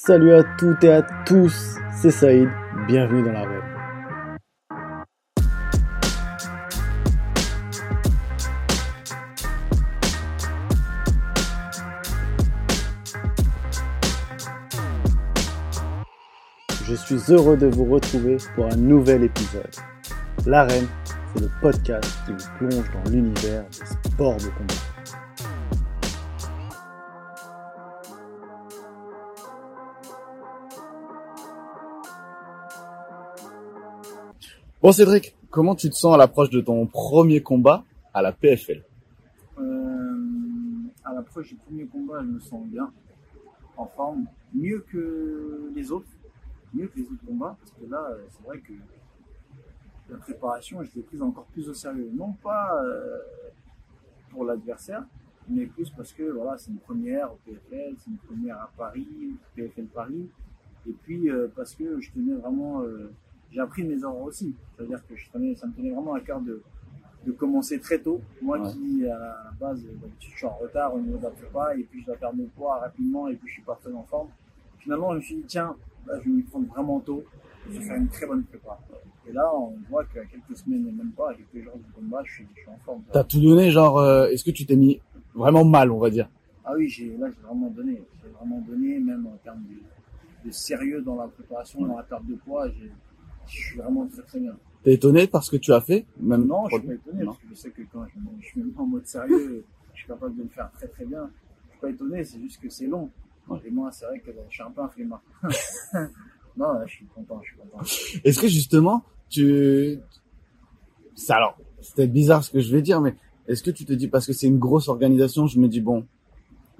Salut à toutes et à tous, c'est Saïd, bienvenue dans la web. Je suis heureux de vous retrouver pour un nouvel épisode. L'arène, c'est le podcast qui vous plonge dans l'univers des sports de combat. Bon Cédric, comment tu te sens à l'approche de ton premier combat à la PFL Euh, à l'approche du premier combat, je me sens bien, en forme, mieux que les autres, mieux que les autres combats, parce que là, euh, c'est vrai que la préparation, je l'ai prise encore plus au sérieux. Non pas euh, pour l'adversaire, mais plus parce que voilà, c'est une première au PFL, c'est une première à Paris, PFL Paris, et puis parce que je tenais vraiment, j'ai appris mes erreurs aussi. C'est-à-dire que je tenais, ça me tenait vraiment à cœur de, de commencer très tôt. Moi Ouais. qui, à la base, d'habitude, je suis en retard au niveau de la prépa, et puis je dois perdre mon poids rapidement, et puis je suis pas très en forme. Finalement, je me suis dit, tiens, là, je vais m'y prendre vraiment tôt, je vais faire une très bonne prépa. Et là, on voit qu'à quelques semaines, et même pas, à quelques jours du combat, je suis, je suis en forme. T'as tout donné, genre, euh, est-ce que tu t'es mis vraiment mal, on va dire? Ah oui, j'ai, là, j'ai vraiment donné. J'ai vraiment donné, même en termes de, de sérieux dans la préparation, dans la perte de poids, j'ai, je suis vraiment très très bien. T'es étonné par ce que tu as fait même Non, je pour- suis pas étonné, Non. parce que je sais que quand je, je mets en mode sérieux, je suis capable de le faire très très bien. Je suis pas étonné, c'est juste que c'est long. Et moi, c'est vrai que je suis un peu un flemmard. non, je suis content, je suis content. Est-ce que justement, tu... Alors, c'était bizarre ce que je vais dire, mais est-ce que tu te dis, parce que c'est une grosse organisation, je me dis, bon,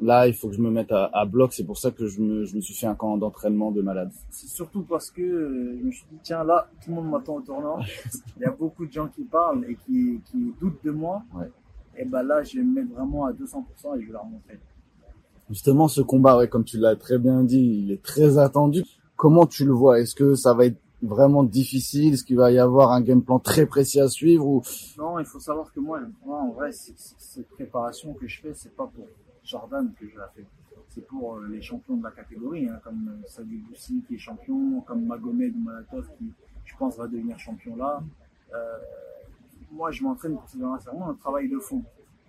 là, il faut que je me mette à, à bloc, c'est pour ça que je me, je me suis fait un camp d'entraînement de malade. C'est surtout parce que euh, je me suis dit, tiens, là, tout le monde m'attend au tournant. Il y a beaucoup de gens qui parlent et qui, qui doutent de moi. Ouais. Et ben là, je vais me mettre vraiment à 200% et je vais leur montrer. Justement, ce combat, ouais, comme tu l'as très bien dit, il est très attendu. Comment tu le vois? Est-ce que ça va être vraiment difficile? Est-ce qu'il va y avoir un game plan très précis à suivre ou? Non, il faut savoir que moi, moi en vrai, cette préparation que je fais, c'est pas pour Jordan que je la fais. C'est pour euh, les champions de la catégorie, hein, comme euh, Sadie Boussi qui est champion, comme Magomed ou Malatov qui, je pense, va devenir champion là. Euh, moi, je m'entraîne. C'est vraiment un travail de fond.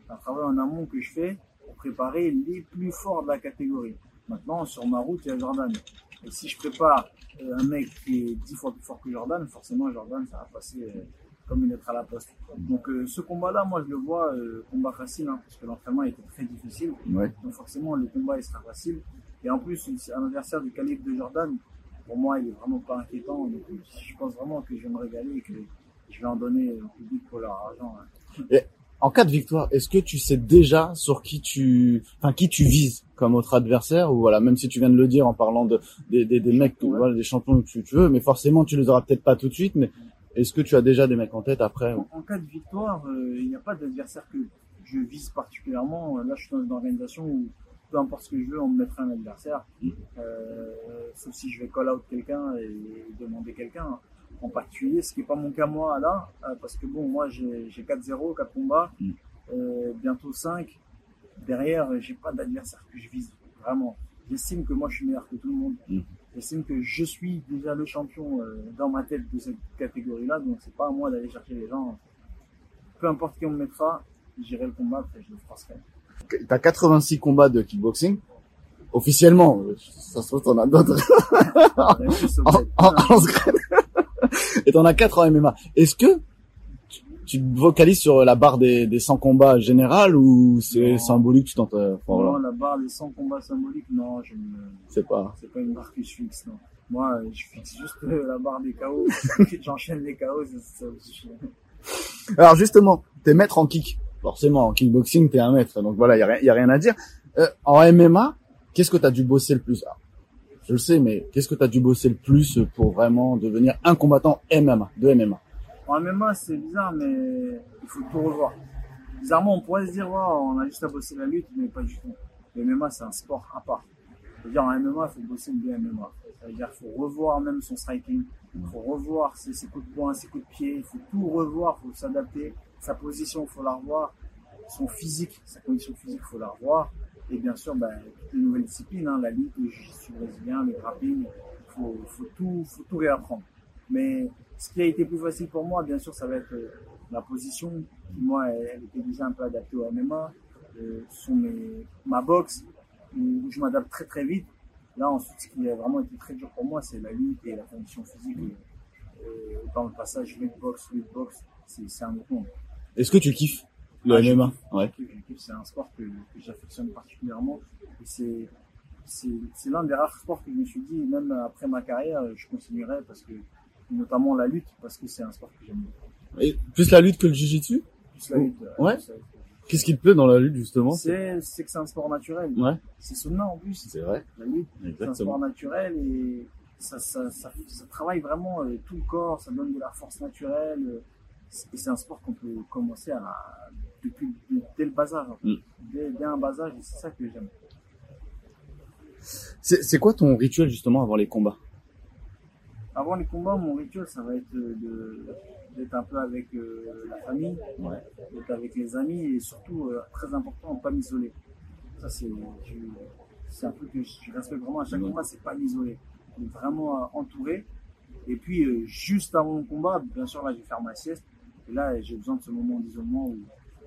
Un travail en amont que je fais pour préparer les plus forts de la catégorie. Maintenant, sur ma route, il y a Jordan. Et si je prépare un mec qui est dix fois plus fort que Jordan, forcément, Jordan, ça va passer comme une lettre à la poste. Donc, euh, ce combat-là, moi, je le vois euh, combat facile, hein, parce que l'entraînement était très difficile. ouais. Donc, forcément, le combat, il sera facile. Et en plus, un adversaire du calibre de Jordan. Pour moi, il est vraiment pas inquiétant. Donc, euh, je pense vraiment que je vais me régaler et que je vais en donner au public pour leur argent. hein. En cas de victoire, est-ce que tu sais déjà sur qui tu, enfin qui tu vises comme autre adversaire? Ou voilà, même si tu viens de le dire en parlant de des, des, des mecs, Ouais. voilà, des champions que tu, tu veux, mais forcément tu les auras peut-être pas tout de suite, mais est-ce que tu as déjà des mecs en tête après En, en cas de victoire, euh, il n'y a pas d'adversaire que je vise particulièrement. Là, je suis dans une organisation où peu importe ce que je veux, on me mettra un adversaire. Mm. Euh, sauf si je vais call out quelqu'un et demander quelqu'un en particulier, ce qui n'est pas mon cas moi là, euh, parce que bon, moi j'ai j'ai 4-0, 4 combats, Mm. euh, bientôt 5. Derrière, euh, j'ai pas d'adversaire que je vise, vraiment. J'estime que moi je suis meilleur que tout le monde. J'estime que je suis déjà le champion euh, dans ma tête de cette catégorie-là, donc c'est pas à moi d'aller chercher les gens. Peu importe qui on me mettra, j'irai le combattre et je le forcerai. T'as 86 combats de kickboxing officiellement. euh, Ça se trouve t'en as d'autres Et en en, en. Et t'en as 4 en MMA. Est-ce que tu, vocalises sur la barre des, des 100 combats général ou c'est symbolique tu tentes euh, enfin, non, voilà, la barre des 100 combats symboliques, non, je ne, c'est pas. c'est pas une barre que je fixe, non. Moi, je fixe juste euh, la barre des KO. J'enchaîne les KO, c'est ça suffit. Alors justement, t'es maître en kick. Forcément, en kickboxing, t'es un maître. Donc voilà, il y, a rien- y a rien à dire. Euh, en MMA, qu'est-ce que t'as dû bosser le plus? Alors, Je le sais, mais qu'est-ce que t'as dû bosser le plus pour vraiment devenir un combattant MMA, de MMA En MMA, c'est bizarre, mais il faut tout revoir. Bizarrement, on pourrait se dire, ouais, on a juste à bosser la lutte, mais pas du tout. Le MMA, c'est un sport à part. C'est-à-dire, en MMA, il faut bosser le MMA. Il faut revoir même son striking. Il faut revoir ses, coups de poing, ses coups de pied. Il faut tout revoir, il faut s'adapter. Sa position, il faut la revoir. Son physique, sa condition physique, il faut la revoir. Et bien sûr, bah, toutes les nouvelles disciplines, hein, la lutte, le jiu-jitsu brésilien, le grappling, faut, faut tout, faut tout réapprendre. Mais ce qui a été plus facile pour moi, bien sûr, ça va être euh, la position. Moi, elle, était déjà un peu adaptée au MMA. Euh, sont mes, ma boxe, où je m'adapte très très vite. Là, ensuite, ce qui a vraiment été très dur pour moi, c'est la lutte et la condition physique. Euh, dans le passage lutte boxe, lutte boxe, c'est un autre monde. Est-ce que tu kiffes le Ah, MMA kiffe. Ouais. Je kiffe, C'est un sport que, que j'affectionne particulièrement. Et c'est l'un des rares sports que je me suis dit, même après ma carrière, je continuerai parce que, notamment la lutte, parce que c'est un sport que j'aime beaucoup. Et plus la lutte que le jiu-jitsu Plus la lutte. euh, Ouais. Qu'est-ce qui te plaît dans la lutte justement C'est, que c'est un sport naturel. Ouais, C'est soudain en plus. c'est vrai. La lutte, c'est un sport naturel et ça, ça, ça, ça travaille vraiment euh, tout le corps, ça donne de la force naturelle. euh, et c'est un sport qu'on peut commencer à, depuis, dès le bas âge. en fait. Mm. Dès, dès un bas âge, et c'est ça que j'aime. C'est quoi ton rituel justement avant les combats? Avant les combats, mon rituel, ça va être d'être un peu avec euh, la famille, Ouais. d'être avec les amis et surtout, euh, très important, pas m'isoler. Ça, c'est, un truc que je respecte vraiment à chaque Ouais. combat, c'est pas m'isoler. D'être vraiment entouré. Et puis, euh, juste avant mon combat, bien sûr, là, je vais faire ma sieste. Et là, j'ai besoin de ce moment d'isolement où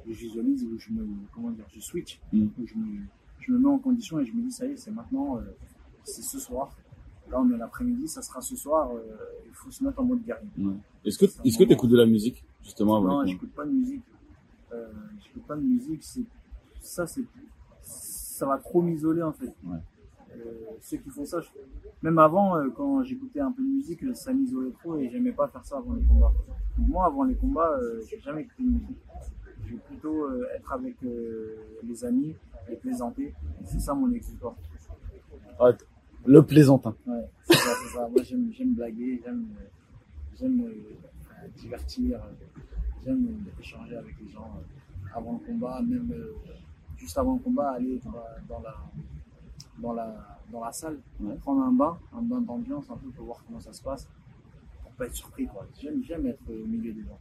je visualise, où je me, comment dire, je switch, Mm. où je me, je me mets en condition et je me dis, ça y est, c'est maintenant, c'est ce soir. Là, on est l'après-midi, ça sera ce soir, euh, il faut se mettre en mode guerrier. Ouais. Est-ce que est-ce que t'écoutes de la musique justement avant Non, combats j'écoute pas de musique. Euh, j'écoute pas de musique. C'est ça, c'est ça va trop m'isoler en fait. Ouais. Euh, ceux qui font ça, je- même avant, euh, quand j'écoutais un peu de musique, euh, ça m'isolait trop et j'aimais pas faire ça avant les combats. Donc, moi, avant les combats, euh, j'ai jamais écouté de musique. Je vais plutôt euh, être avec euh, les amis et plaisanter. C'est ça mon exutoire. Ouais, Le plaisantin. Ouais, c'est ça, c'est ça. Moi, j'aime, j'aime blaguer, j'aime, j'aime euh, divertir, euh, j'aime euh, échanger avec les gens euh, avant le combat, même euh, juste avant le combat, aller dans la, dans la, dans la, dans la salle, Ouais. prendre un bain, un bain d'ambiance un peu pour voir comment ça se passe, pour pas être surpris. Quoi. J'aime, j'aime être au milieu des gens.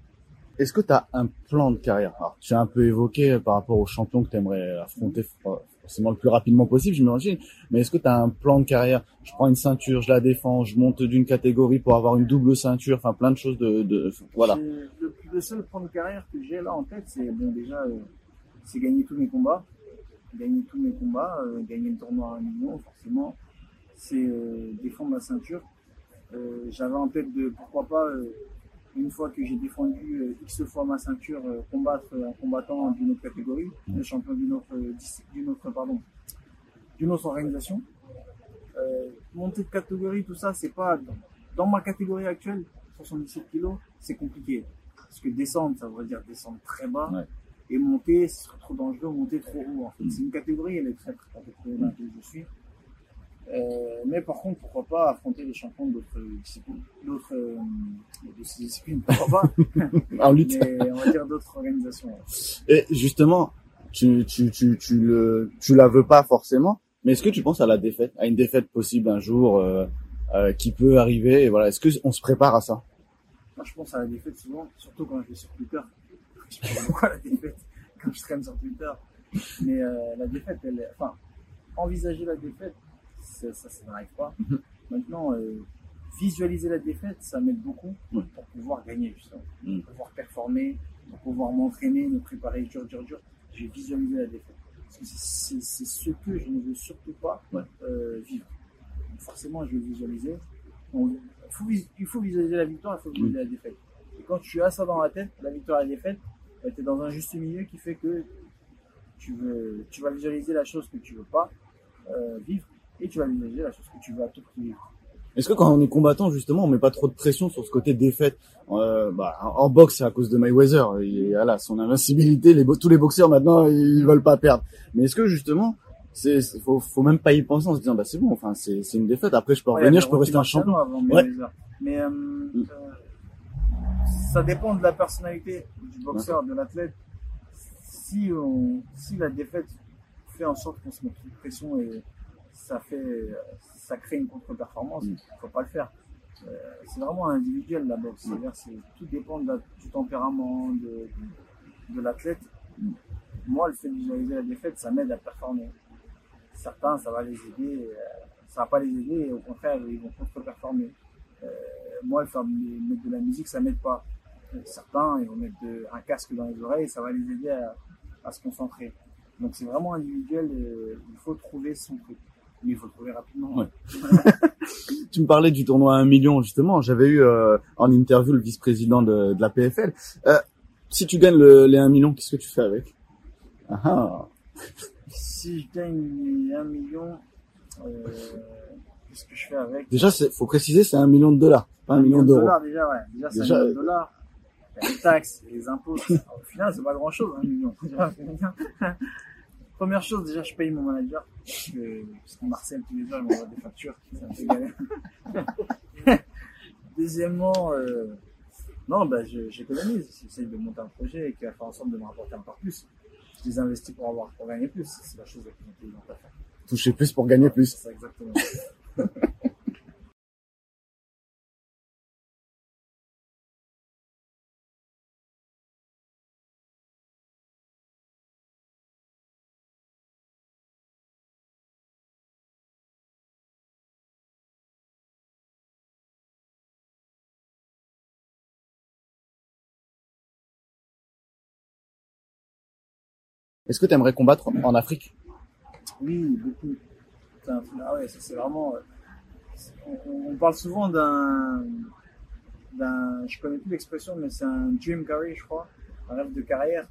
Est-ce que tu as un plan de carrière? Alors, tu as un peu évoqué par rapport aux champions que tu aimerais affronter for- forcément le plus rapidement possible, je m'imagine. Mais est-ce que tu as un plan de carrière? Je prends une ceinture, je la défends, je monte d'une catégorie pour avoir une double ceinture, enfin plein de choses de, voilà. Le, seul plan de carrière que j'ai là en tête, c'est bon déjà, euh, c'est gagner tous mes combats, gagner tous mes combats, euh, gagner le tournoi à un forcément, c'est euh, défendre la ceinture. J'avais en tête de pourquoi pas une fois que j'ai défendu euh, x fois ma ceinture, euh, combattre un combattant d'une autre catégorie, le champion d'une autre, euh, d'une autre pardon, d'une autre organisation. Euh, monter de catégorie, tout ça, c'est pas dans ma catégorie actuelle, 77 kilos, c'est compliqué. Parce que descendre, ça veut dire descendre très bas. Ouais. Et monter, ce serait trop dangereux, monter trop haut. En fait. Mm. C'est une catégorie, elle est très très très très laquelle je suis. Euh, mais par contre, pourquoi pas affronter les champions d'autres disciplines, d'autres euh, disciplines, pourquoi pas, En lutte. mais on va dire d'autres organisations. ouais. Et justement, tu, tu, tu, tu le, tu la veux pas forcément, mais est-ce que tu penses à la défaite, à une défaite possible un jour euh, euh, qui peut arriver et voilà, est-ce que on se prépare à ça? Moi, je pense à la défaite souvent, surtout quand je vais sur Twitter. Je pense beaucoup à la défaite quand je traîne sur Twitter. Mais euh, la défaite, elle est... Enfin, envisager la défaite, c'est- ça, ça n'arrive pas. Mhm. Maintenant, euh, visualiser la défaite, ça m'aide beaucoup Ouais. pour pouvoir gagner, justement. Mhm. Pour pouvoir performer, pour pouvoir m'entraîner, me préparer dur, dur, dur. Je vais visualiser la défaite. Parce que c'est ce que je ne veux surtout pas Ouais. euh, vivre. Donc forcément, je vais visualiser. Faut il faut visualiser la victoire, il faut visualiser la défaite. Et quand tu as ça dans la tête, la victoire et la défaite, tu es dans un juste milieu qui fait que tu, veux, tu vas visualiser la chose que tu veux pas euh, vivre et tu vas visualiser la chose que tu veux à tout prix. Est-ce que quand on est combattant justement, on met pas trop de pression sur ce côté défaite? Euh, bah, en boxe, c'est à cause de Mayweather. Et voilà, son invincibilité, les tous les boxeurs maintenant, ils veulent pas perdre. Mais est-ce que justement, c'est faut, faut même pas y penser en se disant bah c'est bon, enfin c'est une défaite. Après je peux Ouais, revenir, il y je peux rester un champion. Avant Ouais. Mais euh, euh, ça dépend de la personnalité du boxeur, de l'athlète. Si, on, si la défaite fait en sorte qu'on se met trop de pression et ça fait, ça crée une contre-performance, il Mm. faut pas le faire. Euh, c'est vraiment individuel la boxe. C'est-à-dire c'est tout dépend de la- du tempérament de, de l'athlète. Mm. Moi, le fait de visualiser la défaite, ça m'aide à performer. certains, ça va les aider, euh, ça va pas les aider, et au contraire, ils vont contre-performer. Euh, moi, faire mettre de la musique, ça m'aide pas. Certains, ils vont mettre de, un casque dans les oreilles, ça va les aider à, à se concentrer. Donc c'est vraiment individuel, il faut trouver son truc. Mais il faut le trouver rapidement. Ouais. tu me parlais du tournoi à 1 million, justement. J'avais eu euh, en interview le vice-président de, de, la PFL. Euh, si tu gagnes le, les 1 million, qu'est-ce que tu fais avec? Ah, ah. Si je gagne 1 million, euh, qu'est-ce que je fais avec? Déjà, il faut préciser, c'est 1 million de dollars, pas 1 million d'euros. Déjà, ouais. Déjà, c'est 1 million de dollars. Les taxes, les impôts. Au final, c'est pas grand-chose, 1 million. Première chose, déjà, je paye mon manager. Parce que, parce que Marcel, tous les jours, il m'envoie des factures. Ça me fait galère. Deuxièmement, euh, non, bah, j'économise. J'essaie de monter un projet et qui va faire en sorte de me rapporter encore plus. Je les investis pour avoir, pour gagner plus. C'est la chose la plus intelligente à faire. Toucher plus pour gagner plus. C'est exactement. Est-ce que tu aimerais combattre en Afrique? Oui, beaucoup. Ah ouais, c'est vraiment. On, on, parle souvent d'un, d'un, je connais plus l'expression, mais c'est un dream career, je crois, un rêve de carrière.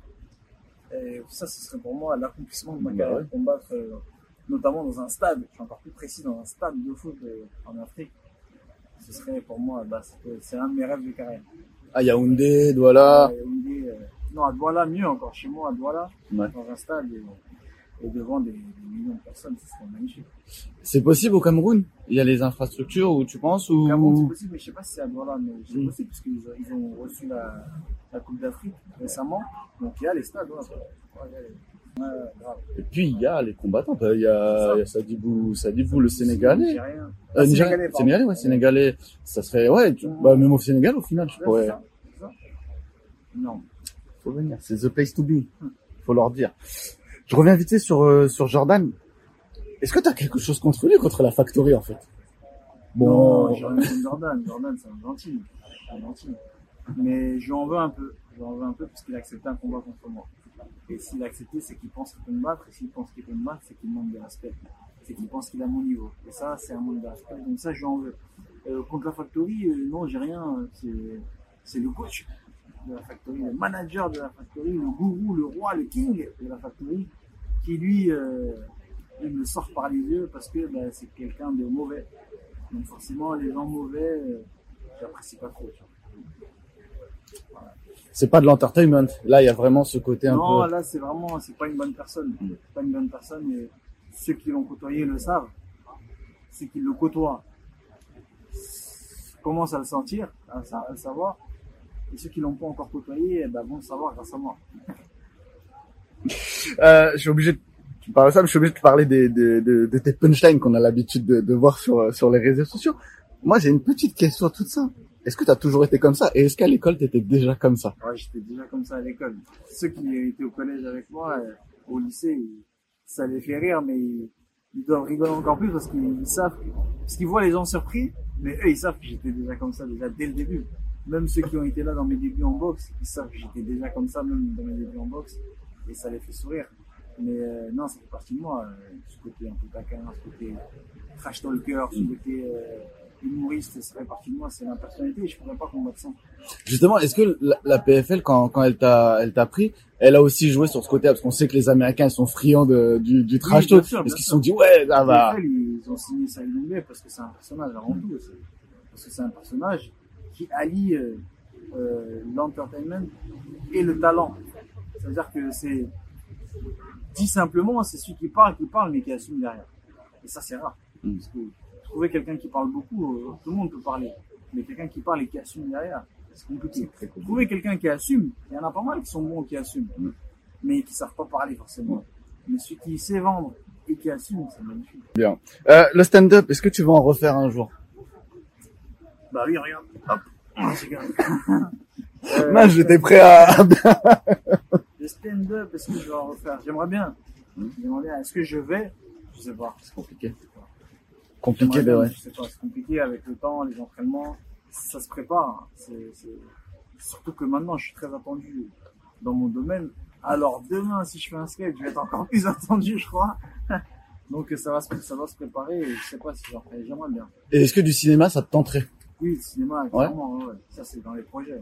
Et ça, ce serait pour moi l'accomplissement de ma carrière, ouais. combattre, euh, notamment dans un stade. Je suis encore plus précis dans un stade de foot euh, en Afrique. Ce serait pour moi, bah, c'est un de mes rêves de carrière. À Yaoundé, Douala. À Yaoundé, euh, non, à Douala, mieux encore. Chez moi, à Douala, ouais. dans un stade et, et devant des, des, millions de personnes, ce serait magnifique. C'est possible au Cameroun? Il y a les infrastructures où tu penses ou... Au Cameroun, c'est possible, mais je sais pas si c'est à Douala, mais c'est mmh. possible parce qu'ils ils ont reçu la, la Coupe d'Afrique récemment. Donc il y a les stades. Ouais, et puis il y a les combattants. Il y a, il y a Sadibou, Sadibou, le Sénégalais. Euh, Sénégalais, Sénégalais, ouais, Sénégalais. Ça serait, ouais, tu, bah, même au Sénégal, au final, je pourrais. Ça, ça. Non. Faut venir. C'est the place to be. Faut leur dire. Je reviens vite sur, euh, sur Jordan. Est-ce que tu as quelque chose contre lui, contre la Factory, en fait? Bon. Non, Jordan. Jordan, c'est un gentil. Un gentil. Mais je lui en veux un peu. Je lui en veux un peu parce qu'il a accepté un combat contre moi. Et s'il a accepté, c'est qu'il pense qu'il peut me battre. Et s'il pense qu'il peut me battre, c'est qu'il manque de respect. C'est qu'il pense qu'il a mon niveau. Et ça, c'est un manque de respect. Donc ça, je lui en veux. Euh, contre la Factory, euh, non, j'ai rien. C'est le coach de la Factory, le manager de la Factory, le gourou, le roi, le king de la Factory, qui lui, euh, il me sort par les yeux parce que bah, c'est quelqu'un de mauvais. Donc forcément, les gens mauvais, euh, j'apprécie pas trop. Voilà. C'est pas de l'entertainment. Là, il y a vraiment ce côté un non, peu. Non, là, c'est vraiment, c'est pas une bonne personne. C'est pas une bonne personne. Et ceux qui l'ont côtoyé le savent. Ceux qui le côtoient commencent à le sentir, à, à le savoir. Et ceux qui l'ont pas encore côtoyé, bah, vont le savoir grâce à moi. euh, je suis obligé de tu parles de ça, mais je suis obligé de te parler des, de, de, de tes punchlines qu'on a l'habitude de, de voir sur, sur les réseaux sociaux. Moi, j'ai une petite question à tout ça. Est-ce que tu as toujours été comme ça? Et est-ce qu'à l'école, tu étais déjà comme ça? Ouais, j'étais déjà comme ça à l'école. Ceux qui étaient au collège avec moi, euh, au lycée, ça les fait rire, mais ils, ils doivent rigoler encore plus parce qu'ils savent, parce qu'ils voient les gens surpris, mais eux, ils savent que j'étais déjà comme ça déjà dès le début. Même ceux qui ont été là dans mes débuts en boxe, ils savent que j'étais déjà comme ça même dans mes débuts en boxe, et ça les fait sourire. Mais euh, non, ça fait partie de moi, euh, ce côté un peu taquin, ce côté trash talker, ce côté euh, humoriste, ça fait partie de moi, c'est ma personnalité, je pourrais pas combattre ça. Justement, est-ce que la, la, PFL, quand, quand elle t'a, elle t'a pris, elle a aussi joué sur ce côté, parce qu'on sait que les Américains, ils sont friands de, du, du trash talk, oui, parce qu'ils se sont dit, ouais, va? PFL, ils ont signé ça Illumbé parce que c'est un personnage avant tout, parce que c'est un personnage qui allie euh, euh, l'entertainment et le talent. C'est-à-dire que c'est, dit simplement, c'est celui qui parle, qui parle, mais qui assume derrière. Et ça, c'est rare. Mm. Parce que trouver quelqu'un qui parle beaucoup, euh, tout le monde peut parler. Mais quelqu'un qui parle et qui assume derrière, c'est compliqué. Trouver quelqu'un qui assume, il y en a pas mal qui sont bons qui assument, Mm. mais qui savent pas parler forcément. Mais celui qui sait vendre et qui assume, c'est magnifique. Bien. Euh, le stand-up, est-ce que tu vas en refaire un jour? Bah oui, regarde. Hop. Euh, non, j'étais prêt à... le stand-up, est-ce que je vais en refaire? J'aimerais bien. J'aimerais bien. Est-ce que je vais? Je sais pas. C'est compliqué. Compliqué, ben ouais. Je sais pas, c'est compliqué avec le temps, les entraînements. Ça se prépare. C'est, c'est... Surtout que maintenant, je suis très attendu dans mon domaine. Alors demain, si je fais un skate, je vais être encore plus attendu, je crois. Donc ça va se, ça va se préparer et je sais pas si j'en ferai. J'aimerais bien. Et est-ce que du cinéma, ça te tenterait? Oui, le cinéma, clairement, ouais. ouais. Ça, c'est dans les projets.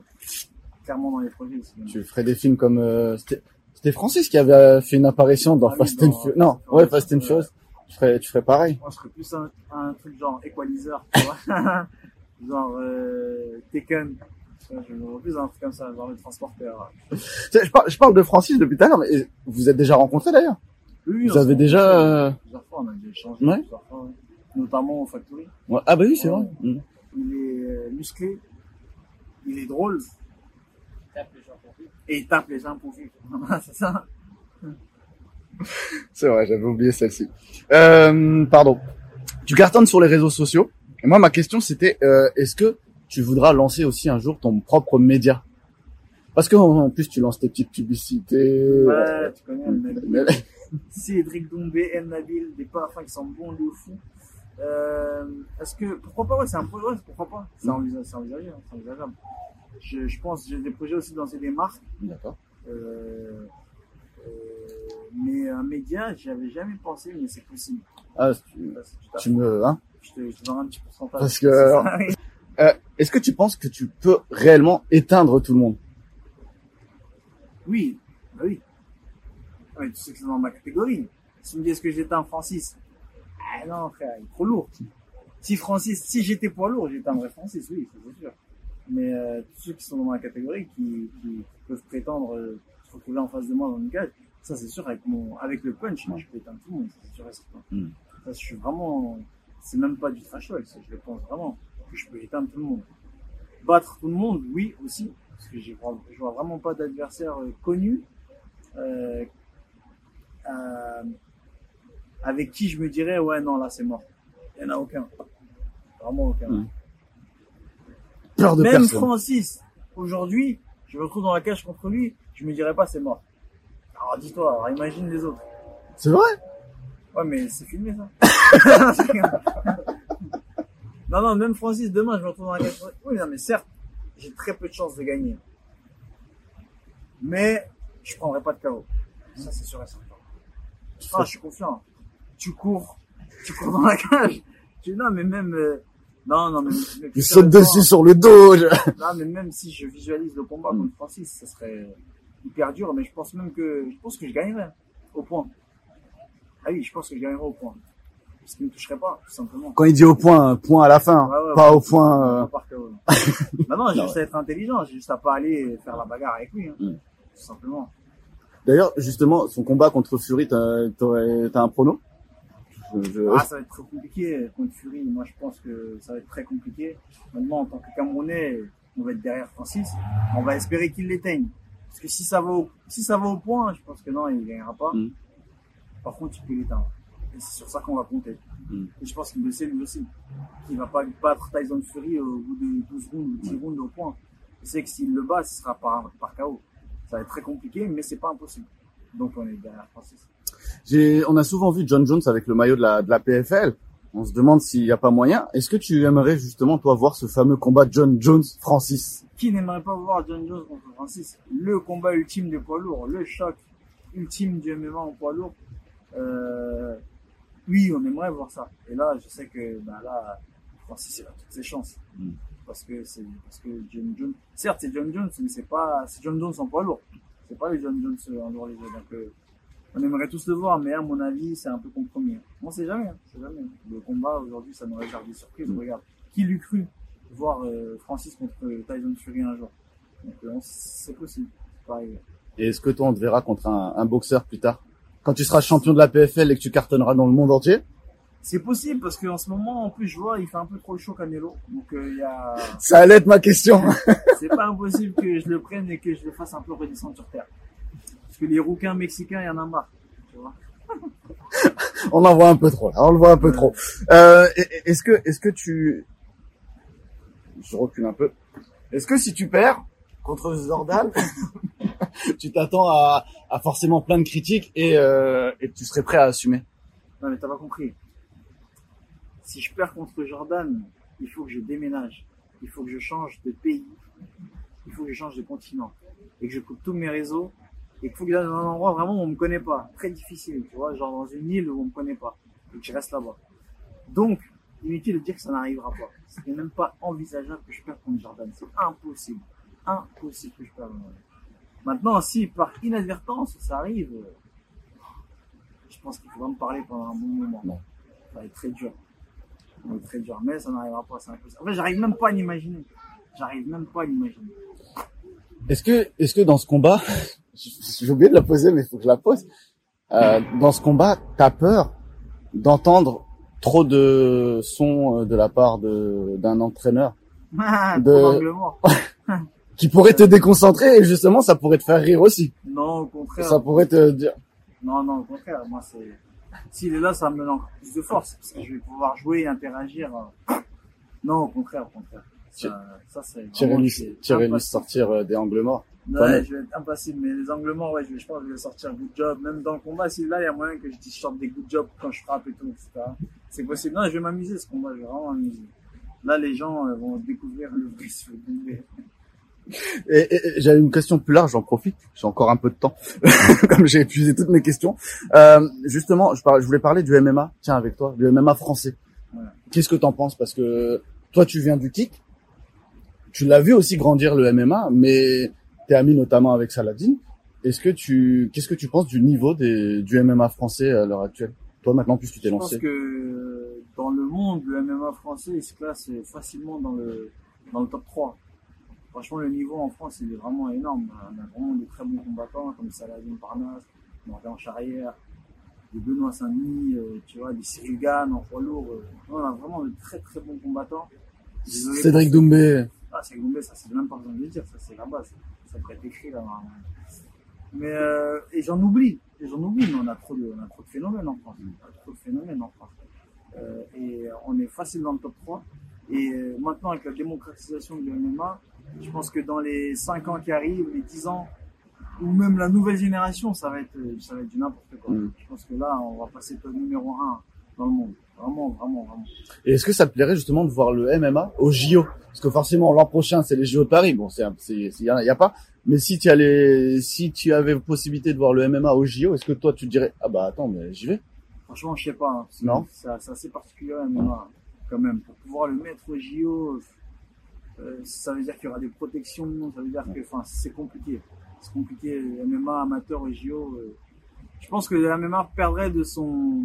Clairement dans les projets, le cinéma. Tu ferais des films comme... euh, C'était Francis qui avait euh, fait une apparition dans Ah Fast and Furious. Non, ouais, Fast and. Furious. Tu ferais, tu ferais pareil. Moi, je serais plus un, un truc genre Equalizer, tu vois. genre euh, Taken. Je me plus un truc comme ça, genre le transporteur. Je parle, je parle de Francis depuis tout à l'heure, mais vous êtes déjà rencontrés d'ailleurs Oui, Vous avez déjà, euh, Plusieurs fois, on a déjà échangé Ouais. plusieurs fois, ouais. Notamment au Factory. Ouais. Ah bah oui, c'est vrai. Mm. Il est euh, musclé, il est drôle. Et il tape les gens pour vivre. c'est ça. C'est vrai, j'avais oublié celle-ci. Euh, pardon. Tu cartonnes sur les réseaux sociaux. Et moi, ma question, c'était, euh, est-ce que tu voudras lancer aussi un jour ton propre média? Parce que en plus, tu lances tes petites publicités. Ouais, tu connais Cédric Doumbé, El Nabil, des parfums qui sont bons de fou. Euh, est-ce que, pourquoi pas, ouais, c'est un projet, ouais, pourquoi pas, c'est envisagé, c'est envisagé, hein, envisageable. Je, je pense, j'ai des projets aussi dans ces démarques, D'accord. euh, euh, mais un média, j'y avais jamais pensé, mais c'est possible. Ah, tu, à tu me, hein Je te, je te donnerai un petit pourcentage. Parce que-. Euh, Est-ce que tu penses que tu peux réellement éteindre tout le monde? Oui, bah oui. Ah, tu sais que c'est dans ma catégorie. Si tu me dis est-ce que j'étais un Francis? Ah non, frère, il est trop lourd. Si Francis, si j'étais poids lourd, j'étais un vrai Francis, oui, c'est sûr. Mais euh, tous ceux qui sont dans ma catégorie, qui, qui peuvent prétendre euh, se retrouver en face de moi dans une cage, ça c'est sûr, avec, mon, avec le punch, je peux éteindre tout le monde, c'est sûr et certain. Mm. Ça, je suis vraiment... C'est même pas du trash talk, je le pense vraiment, que je peux éteindre tout le monde. Battre tout le monde, oui, aussi, parce que je vois, vraiment pas d'adversaire euh, connu euh, avec qui je me dirais ouais non là c'est mort. Il y en a aucun, vraiment aucun. Mm. Peur de Même personne. Francis, aujourd'hui, je me retrouve dans la cage contre lui, je me dirais pas c'est mort. Alors dis-toi, alors imagine les autres. C'est vrai? Ouais mais c'est filmé ça. non non même Francis demain je me retrouve dans la cage contre lui. Oui non mais certes j'ai très peu de chances de gagner. Mais je prendrai pas de KO. Ça c'est sûr et certain. Ah, je suis confiant. Tu cours, tu cours dans la cage. Tu non mais même euh, non non mais, mais Tu sautes dessus sur le dos. je- non, mais même si je visualise le combat contre Francis, ça serait hyper dur, mais je pense même que, je pense que je gagnerais au point. Ah oui, je pense que je gagnerais au point. Parce qu'il ne me toucherait pas, tout simplement. Quand il dit au point, point à la fin, Ouais, ouais, pas ouais. au point. euh, Pas bah non, j'ai Non, juste à être intelligent, j'ai juste à pas aller faire la bagarre avec lui, hein. Mm. tout simplement. D'ailleurs, justement, son combat contre Fury, t'as un prono? Je- je- Ah, ça va être très compliqué contre Fury. Moi, je pense que ça va être très compliqué. Maintenant, en tant que Camerounais, on va être derrière Francis. On va espérer qu'il l'éteigne. Parce que si ça va au, si ça va au point, je pense que non, il gagnera pas. Mm. Par contre, il peut l'éteindre. Et c'est sur ça qu'on va compter. Mm. Et je pense qu'il le sait lui aussi. Il va pas battre Tyson Fury au bout de 12 rounds ou 10 rounds au point. Il sait que s'il le bat, ce sera par, par KO. Ça va être très compliqué, mais c'est pas impossible. Donc, on est derrière Francis. J'ai, on a souvent vu John Jones avec le maillot de la, de la PFL. On se demande s'il n'y a pas moyen. Est-ce que tu aimerais justement, toi, voir ce fameux combat John Jones-Francis Qui n'aimerait pas voir John Jones contre Francis? Le combat ultime des poids lourds, le choc ultime du MMA en poids lourd. Euh, oui, on aimerait voir ça. Et là, je sais que bah là, Francis il a toutes ses chances. Mm. Parce que c'est parce que John Jones, certes c'est John Jones, mais c'est pas c'est John Jones en poids lourd. C'est pas le John Jones en lourd léger. Donc euh, on aimerait tous le voir, mais à mon avis, c'est un peu compromis. On sait jamais, hein, sait jamais. Le combat aujourd'hui, ça nous réserve des surprises. Mm. Regarde, qui l'eût cru voir euh, Francis contre Tyson Fury un jour? Donc euh, c'est possible. Arrivé. Et est-ce que toi, on te verra contre un, un boxeur plus tard? Quand tu seras champion de la PFL et que tu cartonneras dans le monde entier? C'est possible parce qu'en ce moment, en plus, je vois, il fait un peu trop chaud Canelo. Donc euh, il y a, Ça allait être ma question. c'est pas impossible que je le prenne et que je le fasse un peu redescendre sur terre. Parce que les rouquins mexicains, il y en a marre. Tu vois. on en voit un peu trop, là. On le voit un peu trop. Euh, est-ce que, est-ce que tu... Je recule un peu. Est-ce que si tu perds contre Zordan, tu t'attends à, à forcément plein de critiques et, euh, et tu serais prêt à assumer? Non, mais t'as pas compris. Si je perds contre Jordan, il faut que je déménage. Il faut que je change de pays. Il faut que je change de continent. Et que je coupe tous mes réseaux. Et qu'il faut que j'aille dans un endroit vraiment où on me connaît pas. Très difficile, tu vois, genre dans une île où on me connaît pas. Et que je reste là-bas. Donc, inutile de dire que ça n'arrivera pas. Ce n'est même pas envisageable que je perde contre Jordan. C'est impossible. Impossible que je perde. Maintenant, si par inadvertance ça arrive, euh, je pense qu'il faudra me parler pendant un bon moment. Non. Ça va être très dur. Ça va être très dur, mais ça n'arrivera pas, c'est impossible. En fait, j'arrive même pas à l'imaginer. J'arrive même pas à l'imaginer. Est-ce que, est-ce que dans ce combat, j'ai oublié de la poser, mais il faut que je la pose. Euh, dans ce combat, t'as peur d'entendre trop de sons euh, de la part de d'un entraîneur De- Probablement. qui pourrait te déconcentrer et justement ça pourrait te faire rire aussi. Non, au contraire. Ça pourrait te dire. Non, non, au contraire. Moi, c'est. S'il est là, ça me donne encore plus de force. Parce que je vais pouvoir jouer et interagir. Non, au contraire, au contraire. Ça, ça c'est. Lui, lui impossible. sortir euh, des angles morts. Ouais, Ouais. je vais être impassible, mais les angles morts, ouais, je, vais, je pense que je vais sortir good job. Même dans le combat, si là, il y a moyen que je dise sorte des good jobs quand je frappe et tout, etc. C'est possible. Non, je vais m'amuser ce combat, je vais vraiment m'amuser. Là, les gens euh, vont découvrir le vrai Doumbé. Et, et- et j'avais une question plus large, j'en profite. J'ai encore un peu de temps, comme j'ai épuisé toutes mes questions. Euh, justement, je, par- je voulais parler du MMA. Tiens, avec toi, du MMA français. Qu'est-ce que t'en penses? Parce que toi, tu viens du kick. Tu l'as vu aussi grandir le MMA, mais t'es ami notamment avec Saladin. Est-ce que tu, qu'est-ce que tu penses du niveau des, du MMA français à l'heure actuelle? Toi, maintenant, en plus, tu t'es Je pense lancé. que euh, dans le monde, le MMA français, il se classe facilement dans le, dans le top 3. Franchement, le niveau en France, il est vraiment énorme. On a vraiment de très bons combattants, comme Saladin Parnasse, Morgan Charrière, des Benoît Saint-Denis, euh, tu vois, des Cyril Gann en poids lourd. on a vraiment de très très bons combattants. Désolé Cédric Doumbé. C'est ça c'est même pas besoin de le dire, ça c'est la base. Ça pourrait être écrit là. Mais euh, et j'en oublie, et j'en oublie, mais on a trop de, on a trop de phénomènes en France. On a trop de phénomènes en France. Euh, et on est facile dans le top 3. Et euh, maintenant avec la démocratisation du MMA, je pense que dans les 5 ans qui arrivent, les 10 ans, ou même la nouvelle génération, ça va être, ça va être du n'importe quoi. Mm. Je pense que là, on va passer au numéro 1 dans le monde. Vraiment, vraiment, vraiment. Et est-ce que ça te plairait justement de voir le MMA au JO Parce que forcément l'an prochain c'est les JO de Paris. Bon, c'est il y, en a- y a pas. Mais si tu allais, si tu avais possibilité de voir le MMA au JO, est-ce que toi tu te dirais ah bah attends mais j'y vais? Franchement, je sais pas. hein. Non? C'est assez particulier, non, quand même. Pour pouvoir le mettre au JO, euh, ça veut dire qu'il y aura des protections, ça veut dire que, enfin, c'est compliqué. C'est compliqué. MMA amateur au JO, euh, je pense que le MMA perdrait de son,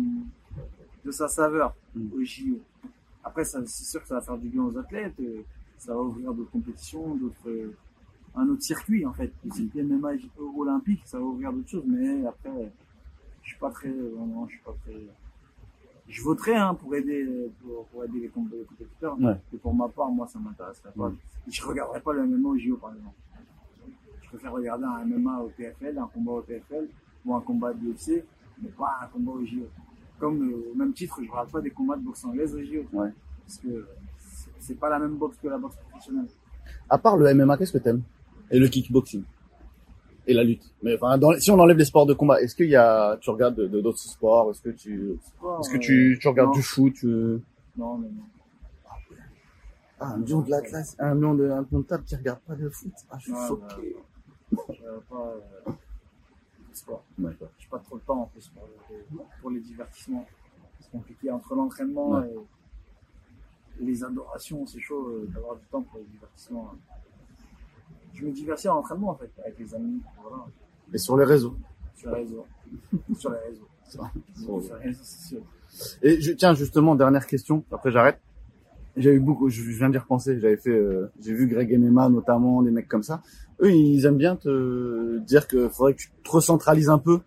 de sa saveur Mm. au JO. Après, c'est sûr que ça va faire du bien aux athlètes. euh, Ça va ouvrir d'autres compétitions, d'autres, euh, un autre circuit, en fait. Le circuit MMA olympique, ça va ouvrir d'autres choses, mais après, je suis pas très, vraiment, je suis pas très, je voterai hein, pour aider pour, pour aider les com- les compétiteurs. Ouais. Et pour ma part, moi, ça m'intéresserait pas. Ouais. Je regarderais pas le MMA au JO, par exemple. Je préfère regarder un MMA au PFL, un combat au PFL, ou un combat de UFC, mais pas un combat au JO. Comme euh, au même titre, je regarde pas des combats de boxe anglaise au JO. Ouais. Parce que c'est- pas la même boxe que la boxe professionnelle. À part le MMA, qu'est-ce que t'aimes? Et le kickboxing et la lutte. Mais enfin, dans, les- si on enlève les sports de combat, est-ce qu'il y a, tu regardes de de- d'autres sports? Est-ce que tu, Sport, est-ce que tu, tu regardes non. du foot tu- Non, non, non. Ah, un lion de l'Atlas, un lion de un lion de table qui regarde pas le foot. Ah, je suis Ouais, choqué. Je regarde pas le sport. D'accord. J'ai pas trop de temps en plus pour, pour les divertissements. C'est compliqué entre l'entraînement Ouais. et, les adorations, c'est chaud euh, d'avoir du temps pour les divertissements. Je me divertis en entraînement en fait, avec les amis, voilà, Et sur les réseaux. sur les réseaux. sur les réseaux. Sur les réseaux sociaux. Et je, tiens, justement, dernière question, après j'arrête. J'ai eu beaucoup, je, viens d'y repenser, j'avais fait, euh, j'ai vu Greg MMA notamment, des mecs comme ça. Eux, ils aiment bien te dire que faudrait que tu te recentralises un peu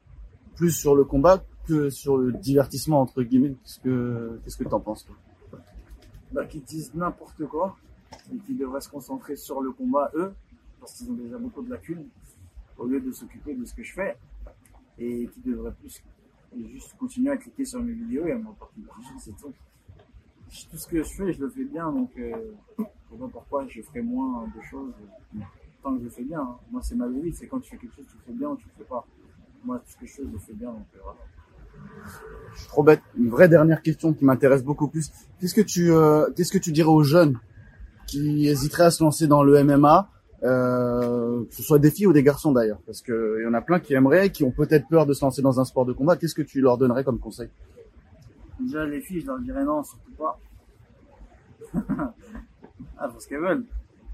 plus sur le combat que sur le divertissement, entre guillemets. Qu'est-ce que, qu'est-ce que t'en penses, toi? Bah, qui disent n'importe quoi et qui devraient se concentrer sur le combat eux, parce qu'ils ont déjà beaucoup de lacunes, au lieu de s'occuper de ce que je fais, et qui devraient plus juste continuer à cliquer sur mes vidéos et à m'en parler c'est tout. Tout ce que je fais, je le fais bien, donc euh, je sais pas pourquoi je ferais moins de choses tant que je le fais bien. hein. Moi, c'est ma vie, c'est quand tu fais quelque chose, tu le fais bien ou tu le fais pas. Moi, tout ce que je fais, je le fais bien, donc euh, voilà. Trop bête. Une vraie dernière question qui m'intéresse beaucoup plus. Qu'est-ce que tu, euh, qu'est-ce que tu dirais aux jeunes qui hésiteraient à se lancer dans le MMA, que ce soit des filles ou des garçons d'ailleurs, parce que il y en a plein qui aimeraient, qui ont peut-être peur de se lancer dans un sport de combat. Qu'est-ce que tu leur donnerais comme conseil? Déjà, les filles, je leur dirais non, surtout pas. ah, parce qu'elles veulent.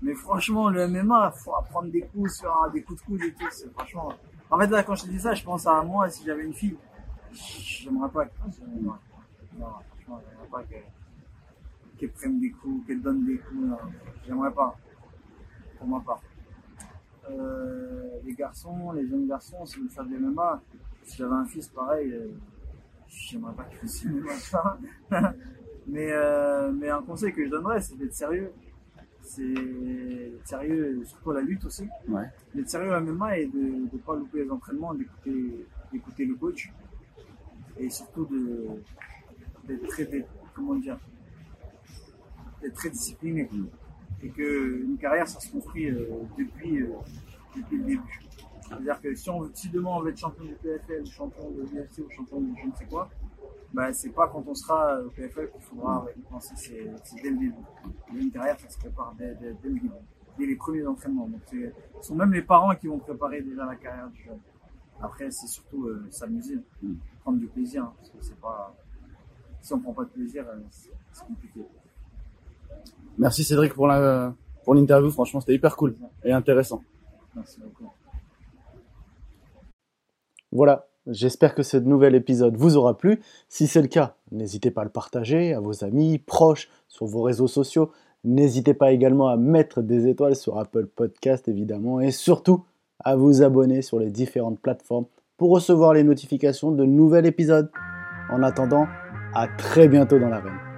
Mais franchement, le MMA, faut apprendre des coups sur des coups de coude et tout. C'est franchement. En fait, là, quand je te dis ça, je pense à moi si j'avais une fille. J'aimerais pas que. Non, franchement, j'aimerais pas qu'elle prenne des coups, qu'elle donne des coups. J'aimerais pas. Pour ma part. Euh, les garçons, les jeunes garçons, si vous faites le MMA, si j'avais un fils pareil, euh, j'aimerais pas fasse le MMA. mais, euh, mais un conseil que je donnerais, c'est d'être sérieux c'est sérieux, surtout la lutte aussi. Ouais. D'être sérieux à MMA et de ne pas louper les entraînements, d'écouter, le coach. Et surtout d'être très, comment dire, d'être très discipliné. Et que une carrière, ça se construit euh, depuis, euh, depuis le début. C'est-à-dire que si, on, si demain on veut être champion du PFL, champion de l'UFC ou champion de je ne sais quoi, bah, c'est pas quand on sera au PFL qu'il faudra penser, c'est dès le début. Une carrière, ça se prépare dès, dès, dès le début, dès les premiers entraînements. Donc, ce sont même les parents qui vont préparer déjà la carrière du jeune. Après, c'est surtout euh, s'amuser, prendre du plaisir, hein, parce que c'est pas. Si on prend pas de plaisir, euh, c'est compliqué. Merci Cédric pour la pour l'interview. Franchement, c'était hyper cool et intéressant. Merci beaucoup. Voilà, J'espère que ce nouvel épisode vous aura plu. Si c'est le cas, n'hésitez pas à le partager à vos amis, proches, sur vos réseaux sociaux. N'hésitez pas également à mettre des étoiles sur Apple Podcast évidemment et surtout à vous abonner sur les différentes plateformes pour recevoir les notifications de nouveaux épisodes. En attendant, à très bientôt dans l'arène.